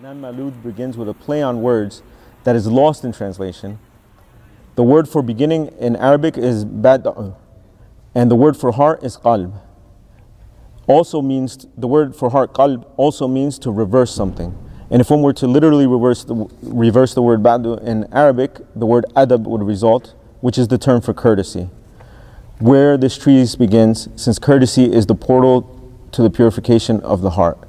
Imam Maulud begins with a play on words that is lost in translation. The word for beginning in Arabic is bad, and the word for heart is qalb. Also means, the word for heart, qalb, also means to reverse something. And if one were to literally reverse the, reverse the word ba'du in Arabic, the word adab would result, which is the term for courtesy. Where this treatise begins, since courtesy is the portal to the purification of the heart.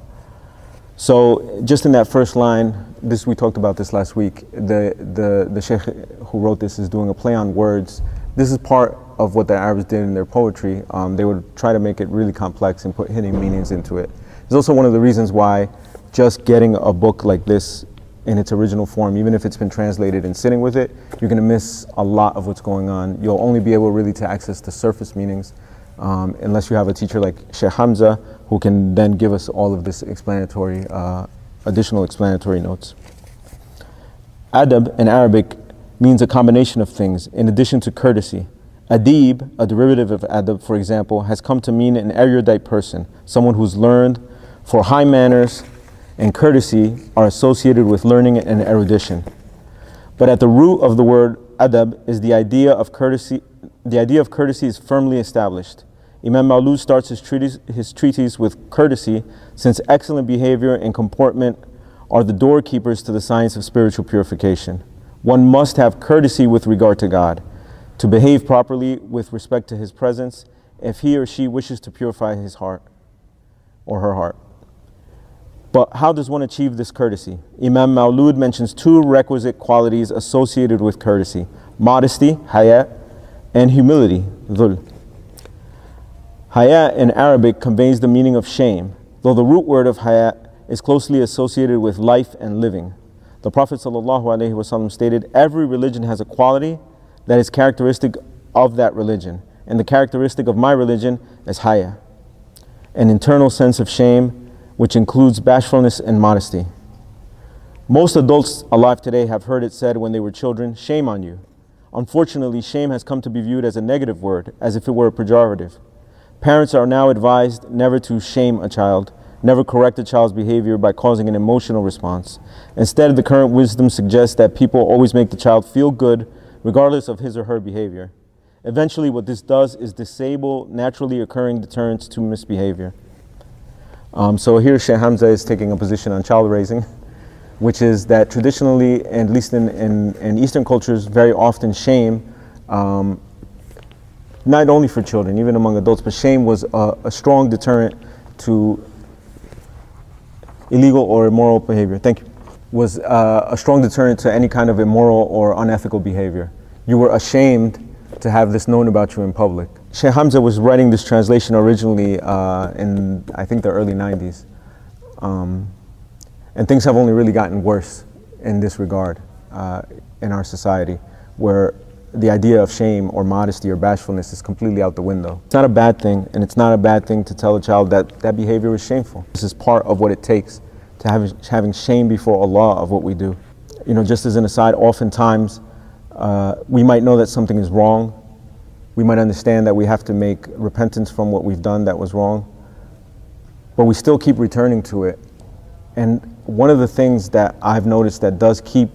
So just in that first line, this we talked about this last week. The the the sheikh who wrote this is doing a play on words. This is part of what the Arabs did in their poetry. Um, they would try to make it really complex and put hidden meanings into it. It's also one of the reasons why just getting a book like this in its original form, even if it's been translated and sitting with it, you're going to miss a lot of what's going on. You'll only be able really to access the surface meanings um, unless you have a teacher like Sheikh Hamza who can then give us all of this explanatory, uh, additional explanatory notes. Adab in Arabic means a combination of things in addition to courtesy. Adib, a derivative of adab, for example, has come to mean an erudite person, someone who's learned, for high manners and courtesy are associated with learning and erudition. But at the root of the word adab is the idea of courtesy. The idea of courtesy is firmly established. Imam Maulud starts his treatise, his treatise with courtesy, since excellent behavior and comportment are the doorkeepers to the science of spiritual purification. One must have courtesy with regard to God, to behave properly with respect to His presence, if he or she wishes to purify his heart or her heart. But how does one achieve this courtesy? Imam Maulud mentions two requisite qualities associated with courtesy modesty, haya, and humility, dhul. Haya in Arabic conveys the meaning of shame, though the root word of haya is closely associated with life and living. The Prophet ﷺ stated, Every religion has a quality that is characteristic of that religion, and the characteristic of my religion is haya, an internal sense of shame which includes bashfulness and modesty. Most adults alive today have heard it said when they were children, shame on you. Unfortunately, shame has come to be viewed as a negative word, as if it were a pejorative. Parents are now advised never to shame a child, never correct a child's behavior by causing an emotional response. Instead, the current wisdom suggests that people always make the child feel good regardless of his or her behavior. Eventually, what this does is disable naturally occurring deterrents to misbehavior. Um, so here Sheikh Hamza is taking a position on child raising, which is that traditionally, at least in, in, in Eastern cultures, very often shame um, not only for children, even among adults, but shame was a, a strong deterrent to illegal or immoral behavior. Thank you. Was uh, a strong deterrent to any kind of immoral or unethical behavior. You were ashamed to have this known about you in public. Sheikh Hamza was writing this translation originally uh, in, I think, the early 90s. Um, and things have only really gotten worse in this regard uh, in our society, where the idea of shame or modesty or bashfulness is completely out the window. It's not a bad thing, and it's not a bad thing to tell a child that that behavior is shameful. This is part of what it takes to have, having shame before Allah of what we do. You know, just as an aside, oftentimes uh, we might know that something is wrong. We might understand that we have to make repentance from what we've done that was wrong, but we still keep returning to it. And one of the things that I've noticed that does keep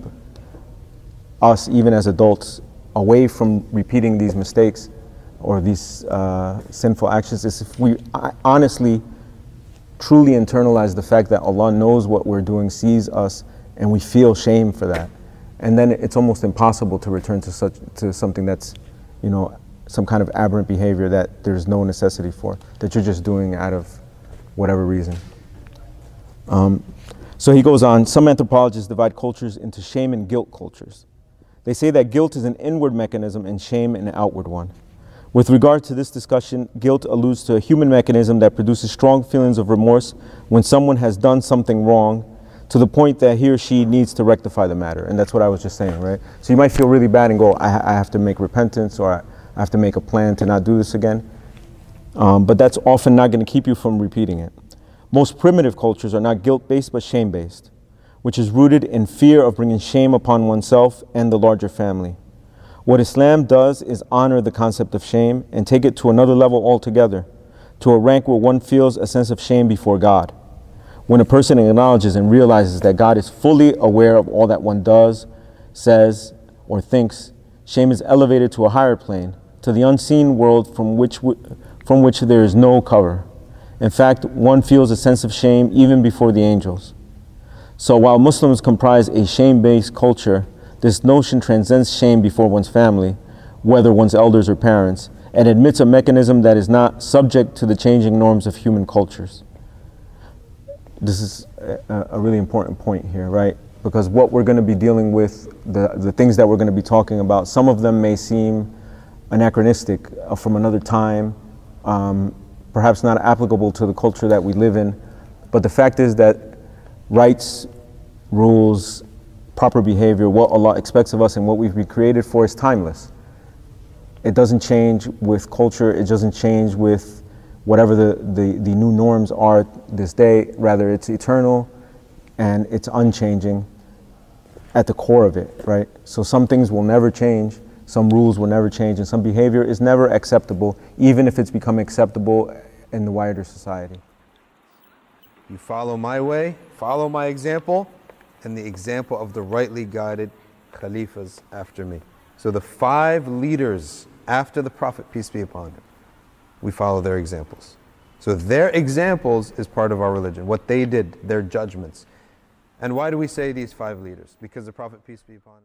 us, even as adults, away from repeating these mistakes or these uh, sinful actions is if we honestly, truly internalize the fact that Allah knows what we're doing, sees us, and we feel shame for that. And then it's almost impossible to return to such to something that's, you know, some kind of aberrant behavior that there's no necessity for, that you're just doing out of whatever reason. Um, so he goes on, some anthropologists divide cultures into shame and guilt cultures. They say that guilt is an inward mechanism and shame an outward one. With regard to this discussion, guilt alludes to a human mechanism that produces strong feelings of remorse when someone has done something wrong to the point that he or she needs to rectify the matter. And that's what I was just saying, right? So you might feel really bad and go, I, I have to make repentance or I have to make a plan to not do this again. Um, but that's often not going to keep you from repeating it. Most primitive cultures are not guilt based but shame based which is rooted in fear of bringing shame upon oneself and the larger family. What Islam does is honor the concept of shame and take it to another level altogether, to a rank where one feels a sense of shame before God. When a person acknowledges and realizes that God is fully aware of all that one does, says, or thinks, shame is elevated to a higher plane, to the unseen world from which, from which there is no cover. In fact, one feels a sense of shame even before the angels. So while Muslims comprise a shame based culture, this notion transcends shame before one's family, whether one's elders or parents, and admits a mechanism that is not subject to the changing norms of human cultures. This is a, a really important point here, right? Because what we're going to be dealing with, the, the things that we're going to be talking about, some of them may seem anachronistic uh, from another time, um, perhaps not applicable to the culture that we live in. But the fact is that rights, rules, proper behavior, what Allah expects of us and what we've been created for is timeless. It doesn't change with culture, it doesn't change with whatever the, the, the new norms are this day. Rather, it's eternal and it's unchanging at the core of it, right? So some things will never change, some rules will never change, and some behavior is never acceptable, even if it's become acceptable in the wider society. You follow my way, follow my example, and the example of the rightly guided Khalifas after me. So the five leaders after the Prophet, peace be upon him, we follow their examples. So their examples is part of our religion, what they did, their judgments. And why do we say these five leaders? Because the Prophet, peace be upon him,